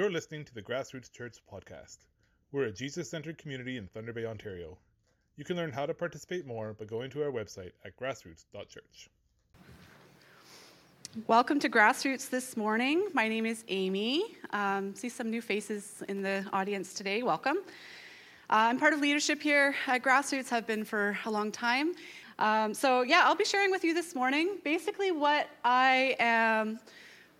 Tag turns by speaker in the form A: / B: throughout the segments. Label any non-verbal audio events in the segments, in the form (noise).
A: You're listening to the Grassroots Church podcast. We're a Jesus centered community in Thunder Bay, Ontario. You can learn how to participate more by going to our website at grassroots.church.
B: Welcome to Grassroots this morning. My name is Amy. Um, see some new faces in the audience today. Welcome. Uh, I'm part of leadership here at Grassroots, have been for a long time. Um, so, yeah, I'll be sharing with you this morning. Basically, what I am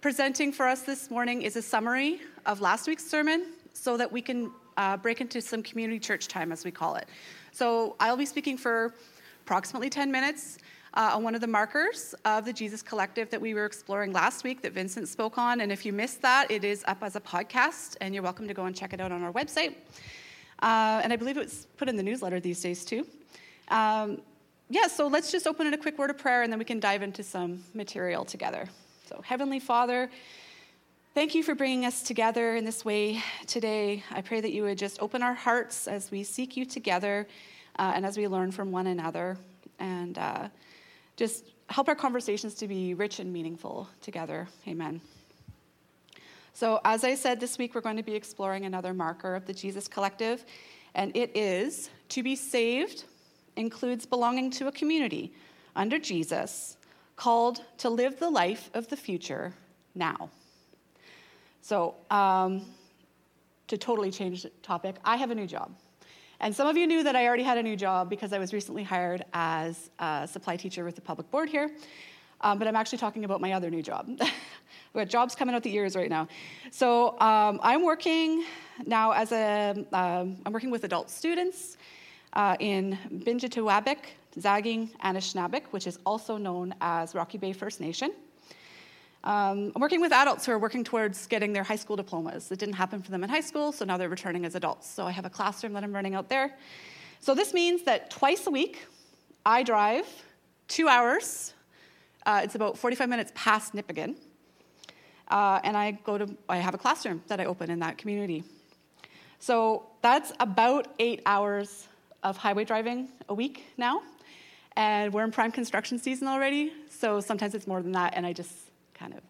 B: presenting for us this morning is a summary of last week's sermon so that we can uh, break into some community church time, as we call it. So I'll be speaking for approximately 10 minutes uh, on one of the markers of the Jesus Collective that we were exploring last week that Vincent spoke on. And if you missed that, it is up as a podcast, and you're welcome to go and check it out on our website. Uh, and I believe it's put in the newsletter these days, too. Um, yeah, so let's just open in a quick word of prayer, and then we can dive into some material together. So, Heavenly Father, thank you for bringing us together in this way today. I pray that you would just open our hearts as we seek you together uh, and as we learn from one another, and uh, just help our conversations to be rich and meaningful together. Amen. So, as I said, this week we're going to be exploring another marker of the Jesus Collective, and it is to be saved includes belonging to a community under Jesus called to live the life of the future now. So, um, to totally change the topic, I have a new job. And some of you knew that I already had a new job because I was recently hired as a supply teacher with the public board here. Um, but I'm actually talking about my other new job. (laughs) We've got jobs coming out the ears right now. So um, I'm working now as a, am um, working with adult students uh, in Biinjitiwaabik, Zaaging, Anishinaabe, which is also known as Rocky Bay First Nation. Um, I'm working with adults who are working towards getting their high school diplomas. It didn't happen for them in high school, so now they're returning as adults. So I have a classroom that I'm running out there. So this means that twice a week, I drive two hours. Uh, it's about 45 minutes past Nipigon. Uh, and I go to, I have a classroom that I open in that community. So that's about eight hours of highway driving a week now. And we're in prime construction season already, so sometimes it's more than that, and I just kind of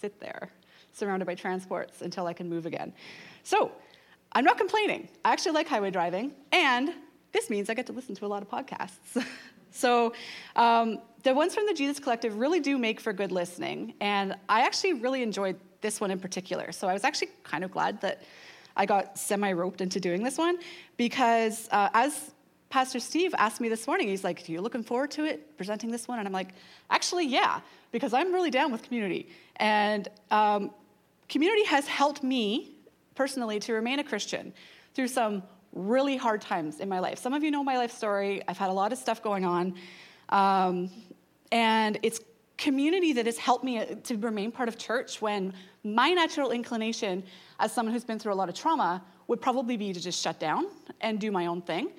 B: sit there surrounded by transports until I can move again. So I'm not complaining. I actually like highway driving, and this means I get to listen to a lot of podcasts. (laughs) so um, the ones from the Jesus Collective really do make for good listening, and I actually really enjoyed this one in particular. So I was actually kind of glad that I got semi roped into doing this one because uh, as Pastor Steve asked me this morning, he's like, Are you looking forward to it, presenting this one? And I'm like, Actually, yeah, because I'm really down with community. And um, community has helped me personally to remain a Christian through some really hard times in my life. Some of you know my life story. I've had a lot of stuff going on. Um, and it's community that has helped me uh, to remain part of church when my natural inclination, as someone who's been through a lot of trauma, would probably be to just shut down and do my own thing.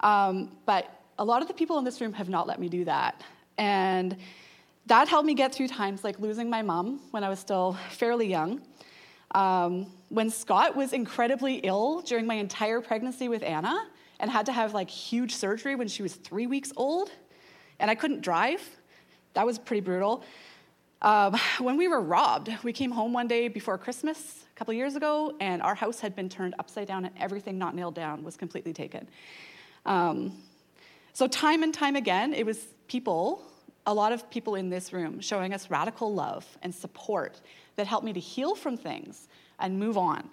B: Um, but a lot of the people in this room have not let me do that. And that helped me get through times like losing my mom when I was still fairly young. Um, when Scott was incredibly ill during my entire pregnancy with Anna and had to have like huge surgery when she was three weeks old, and I couldn't drive. That was pretty brutal. Um, when we were robbed, we came home one day before Christmas a couple years ago, and our house had been turned upside down, and everything not nailed down was completely taken. Um, so, time and time again, it was people, a lot of people in this room, showing us radical love and support that helped me to heal from things and move on.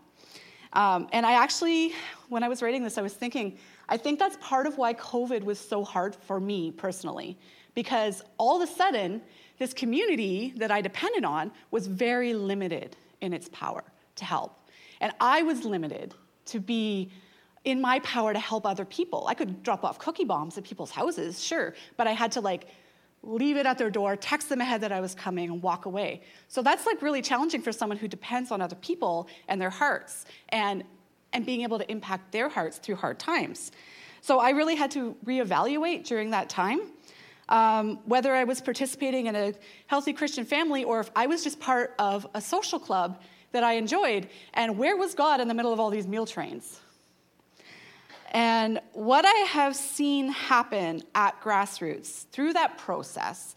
B: Um, and I actually, when I was writing this, I was thinking, I think that's part of why COVID was so hard for me personally, because all of a sudden, this community that I depended on was very limited in its power to help. And I was limited to be in my power to help other people. I could drop off cookie bombs at people's houses, sure, but I had to like leave it at their door, text them ahead that I was coming, and walk away. So that's like really challenging for someone who depends on other people and their hearts and, and being able to impact their hearts through hard times. So I really had to reevaluate during that time um, whether I was participating in a healthy Christian family or if I was just part of a social club that I enjoyed, and where was God in the middle of all these meal trains? And what I have seen happen at Grassroots through that process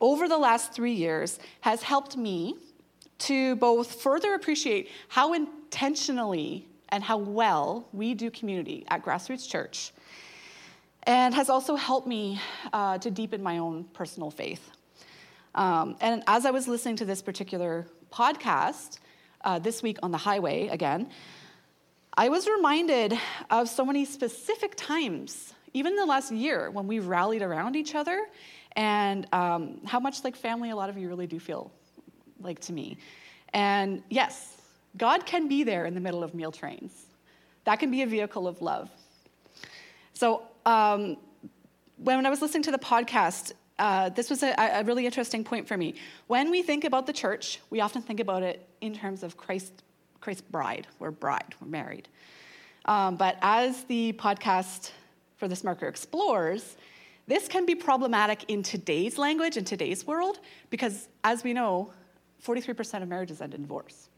B: over the last three years has helped me to both further appreciate how intentionally and how well we do community at Grassroots Church, and has also helped me uh, to deepen my own personal faith. Um, and as I was listening to this particular podcast uh, this week on the highway again, I was reminded of so many specific times, even the last year, when we rallied around each other and um, how much like family a lot of you really do feel like to me. And yes, God can be there in the middle of meal trains. That can be a vehicle of love. So um, when I was listening to the podcast, uh, this was a, a, really interesting point for me. When we think about the church, we often think about it in terms of Christ, Christ's bride. We're bride, we're married. Um, but as the podcast for this marker explores, this can be problematic in today's language, in today's world, because as we know, 43% of marriages end in divorce.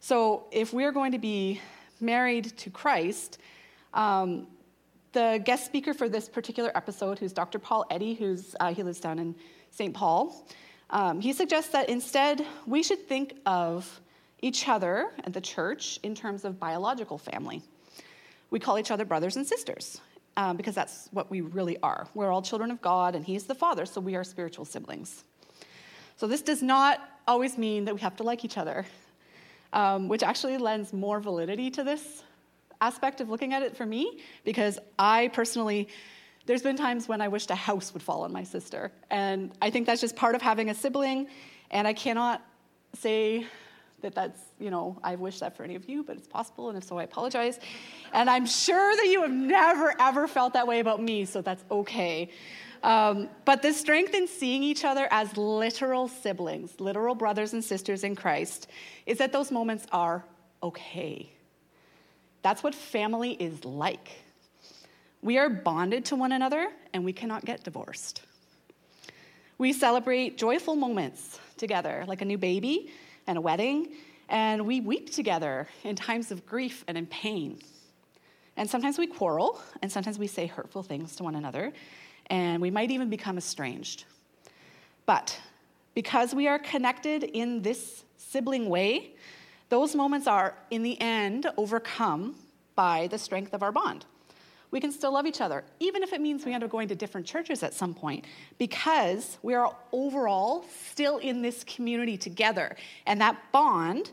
B: So if we're going to be married to Christ, um, the guest speaker for this particular episode, who's Dr. Paul Eddy, who's uh, he lives down in St. Paul, um, he suggests that instead we should think of each other and the church in terms of biological family. We call each other brothers and sisters um, because that's what we really are. We're all children of God, and He's the Father, so we are spiritual siblings. So this does not always mean that we have to like each other, um, which actually lends more validity to this aspect of looking at it for me, because I personally, there's been times when I wished a house would fall on my sister. And I think that's just part of having a sibling, and I cannot say that that's, you know, I wish that for any of you, but it's possible, and if so, I apologize. And I'm sure that you have never, ever felt that way about me, so that's okay. Um, but the strength in seeing each other as literal siblings, literal brothers and sisters in Christ, is that those moments are okay. That's what family is like. We are bonded to one another and we cannot get divorced. We celebrate joyful moments together, like a new baby and a wedding, and we weep together in times of grief and in pain. And sometimes we quarrel, and sometimes we say hurtful things to one another, and we might even become estranged. But because we are connected in this sibling way, those moments are, in the end, overcome by the strength of our bond. We can still love each other, even if it means we end up going to different churches at some point, because we are overall still in this community together. And that bond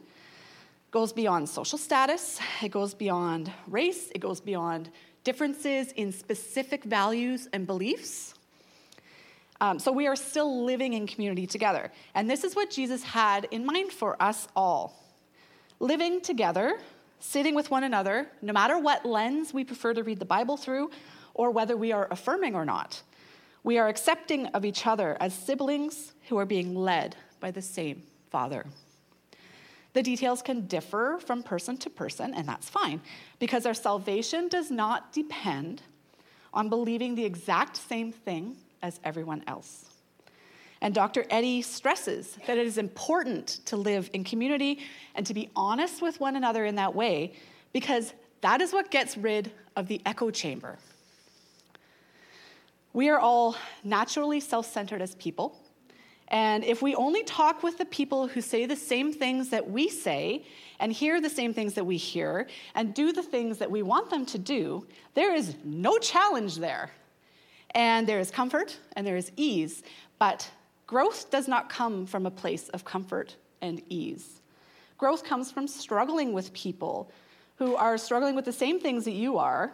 B: goes beyond social status, it goes beyond race, it goes beyond differences in specific values and beliefs. Um, so we are still living in community together. And this is what Jesus had in mind for us all living together, sitting with one another, no matter what lens we prefer to read the Bible through, or whether we are affirming or not. We are accepting of each other as siblings who are being led by the same Father. The details can differ from person to person, and that's fine, because our salvation does not depend on believing the exact same thing as everyone else. And Dr. Eddy stresses that it is important to live in community and to be honest with one another in that way, because that is what gets rid of the echo chamber. We are all naturally self centered as people. And if we only talk with the people who say the same things that we say and hear the same things that we hear and do the things that we want them to do, there is no challenge there. And there is comfort and there is ease, but growth does not come from a place of comfort and ease. Growth comes from struggling with people who are struggling with the same things that you are,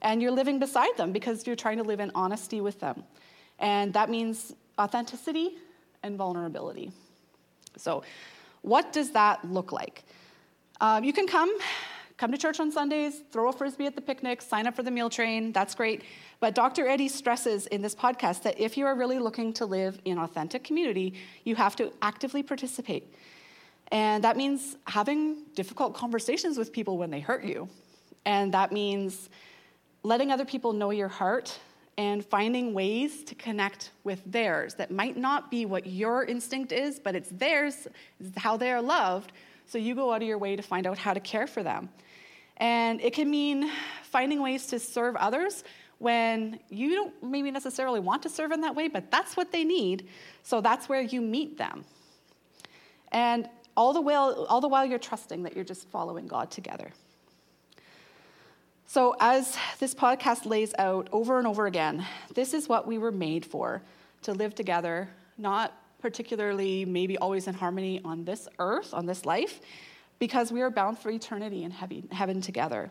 B: and you're living beside them because you're trying to live in honesty with them. And that means authenticity and vulnerability. So, what does that look like? Um, you can come, come to church on Sundays, throw a frisbee at the picnic, sign up for the meal train, that's great. But Dr. Eddy stresses in this podcast that if you are really looking to live in authentic community, you have to actively participate. And that means having difficult conversations with people when they hurt you. And that means letting other people know your heart and finding ways to connect with theirs that might not be what your instinct is, but it's theirs, it's how they are loved. So you go out of your way to find out how to care for them. And it can mean finding ways to serve others when you don't maybe necessarily want to serve in that way, but that's what they need. So that's where you meet them. And all the while, all the while you're trusting that you're just following God together. So, as this podcast lays out over and over again, this is what we were made for to live together, not particularly maybe always in harmony on this earth, on this life, because we are bound for eternity in heaven together.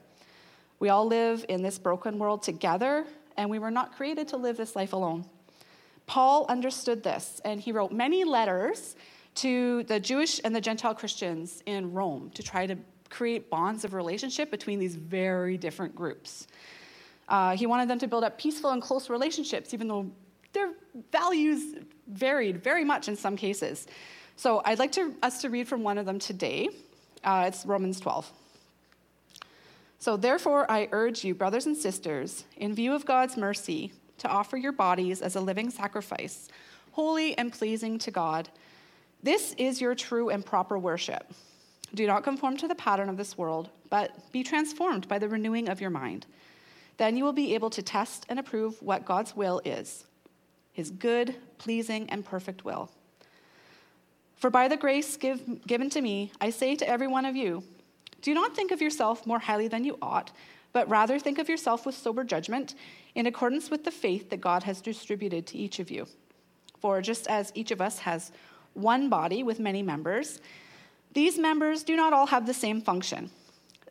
B: We all live in this broken world together, and we were not created to live this life alone. Paul understood this, and he wrote many letters to the Jewish and the Gentile Christians in Rome to try to create bonds of relationship between these very different groups. Uh, he wanted them to build up peaceful and close relationships, even though their values varied very much in some cases. So I'd like to, us to read from one of them today. Uh, it's Romans 12. So, therefore, I urge you, brothers and sisters, in view of God's mercy, to offer your bodies as a living sacrifice, holy and pleasing to God. This is your true and proper worship. Do not conform to the pattern of this world, but be transformed by the renewing of your mind. Then you will be able to test and approve what God's will is his good, pleasing, and perfect will. For by the grace give, given to me, I say to every one of you, do not think of yourself more highly than you ought, but rather think of yourself with sober judgment, in accordance with the faith that God has distributed to each of you. For just as each of us has one body with many members, these members do not all have the same function.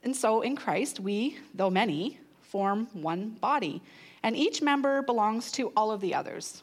B: And so in Christ, we, though many, form one body, and each member belongs to all of the others.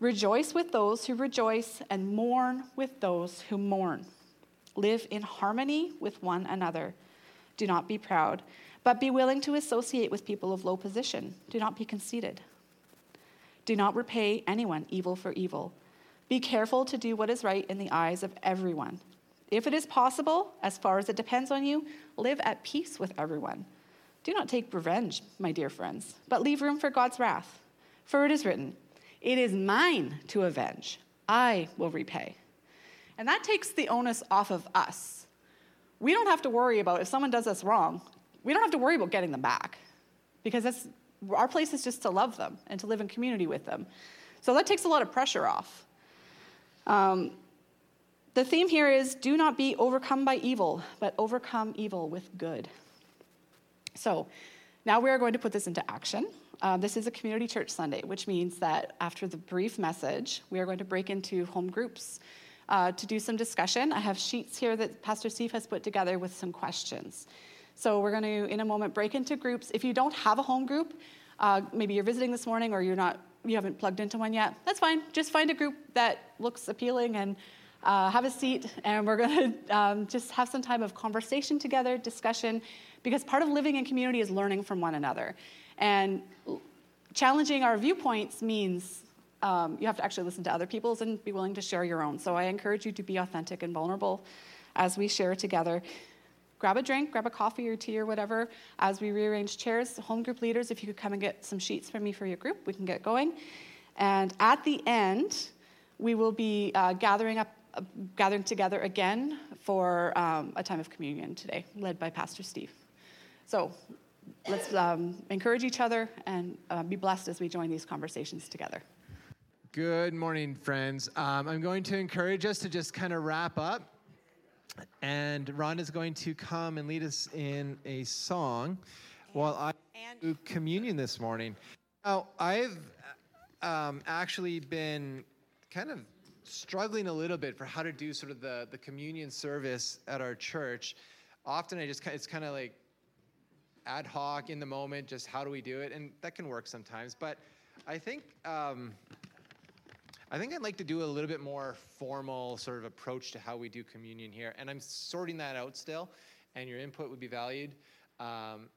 B: Rejoice with those who rejoice, and mourn with those who mourn. Live in harmony with one another. Do not be proud, but be willing to associate with people of low position. Do not be conceited. Do not repay anyone evil for evil. Be careful to do what is right in the eyes of everyone. If it is possible, as far as it depends on you, live at peace with everyone. Do not take revenge, my dear friends, but leave room for God's wrath. For it is written, It is mine to avenge, I will repay. And that takes the onus off of us. We don't have to worry about if someone does us wrong, we don't have to worry about getting them back because that's, our place is just to love them and to live in community with them. So that takes a lot of pressure off. Um, the theme here is do not be overcome by evil, but overcome evil with good. So now we are going to put this into action. Um, this is a community church Sunday, which means that after the brief message, we are going to break into home groups uh, to do some discussion. I have sheets here that Pastor Steve has put together with some questions. So we're going to, in a moment, break into groups. If you don't have a home group, uh, maybe you're visiting this morning or you're not, you haven't plugged into one yet. That's fine. Just find a group that looks appealing and uh, have a seat, and we're going (laughs) to um, just have some time of conversation together, discussion, because part of living in community is learning from one another. And challenging our viewpoints means um, you have to actually listen to other people's and be willing to share your own. So I encourage you to be authentic and vulnerable as we share together. Grab a drink, grab a coffee or tea or whatever as we rearrange chairs. Home group leaders, if you could come and get some sheets from me for your group, we can get going. And at the end, we will be uh, gathering up, uh, gathering together again for um, a time of communion today, led by Pastor Steve. So let's um, encourage each other and uh, be blessed as we join these conversations together.
C: Good morning, friends. Um, I'm going to encourage us to just kind of wrap up. And Ron is going to come and lead us in a song while I do communion this morning. Now, I've um, actually been kind of struggling a little bit for how to do sort of the, the communion service at our church. Often I just, it's kind of like ad hoc in the moment, just how do we do it, and that can work sometimes. But I think um, I think I'd like to do a little bit more formal sort of approach to how we do communion here, and I'm sorting that out still, and your input would be valued. Um,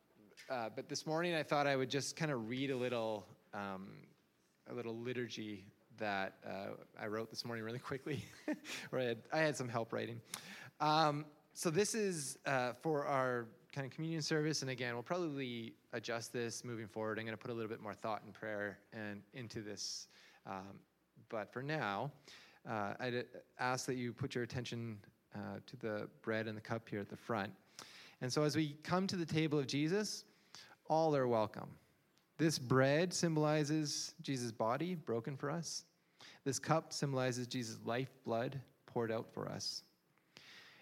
C: uh, but this morning I thought I would just kind of read a little um, a little liturgy that uh, I wrote this morning really (laughs) quickly, where I had, I had some help writing. Um, so this is uh, for our kind of communion service, and again, we'll probably adjust this moving forward. I'm going to put a little bit more thought and prayer and into this, um, but for now, uh, I'd ask that you put your attention uh, to the bread and the cup here at the front. And so, as we come to the table of Jesus, all are welcome. This bread symbolizes Jesus' body broken for us. This cup symbolizes Jesus' life blood poured out for us.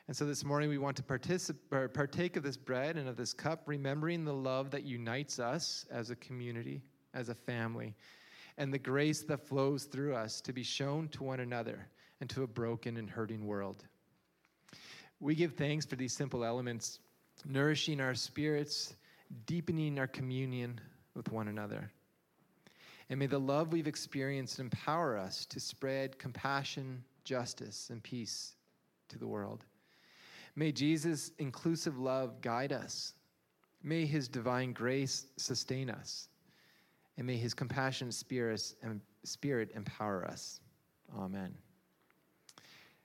C: And so this morning we want to particip- partake of this bread and of this cup, remembering the love that unites us as a community, as a family, and the grace that flows through us to be shown to one another and to a broken and hurting world. We give thanks for these simple elements, nourishing our spirits, deepening our communion with one another. And may the love we've experienced empower us to spread compassion, justice, and peace to the world. May Jesus' inclusive love guide us. May his divine grace sustain us. And may his compassionate spirit, empower us. Amen.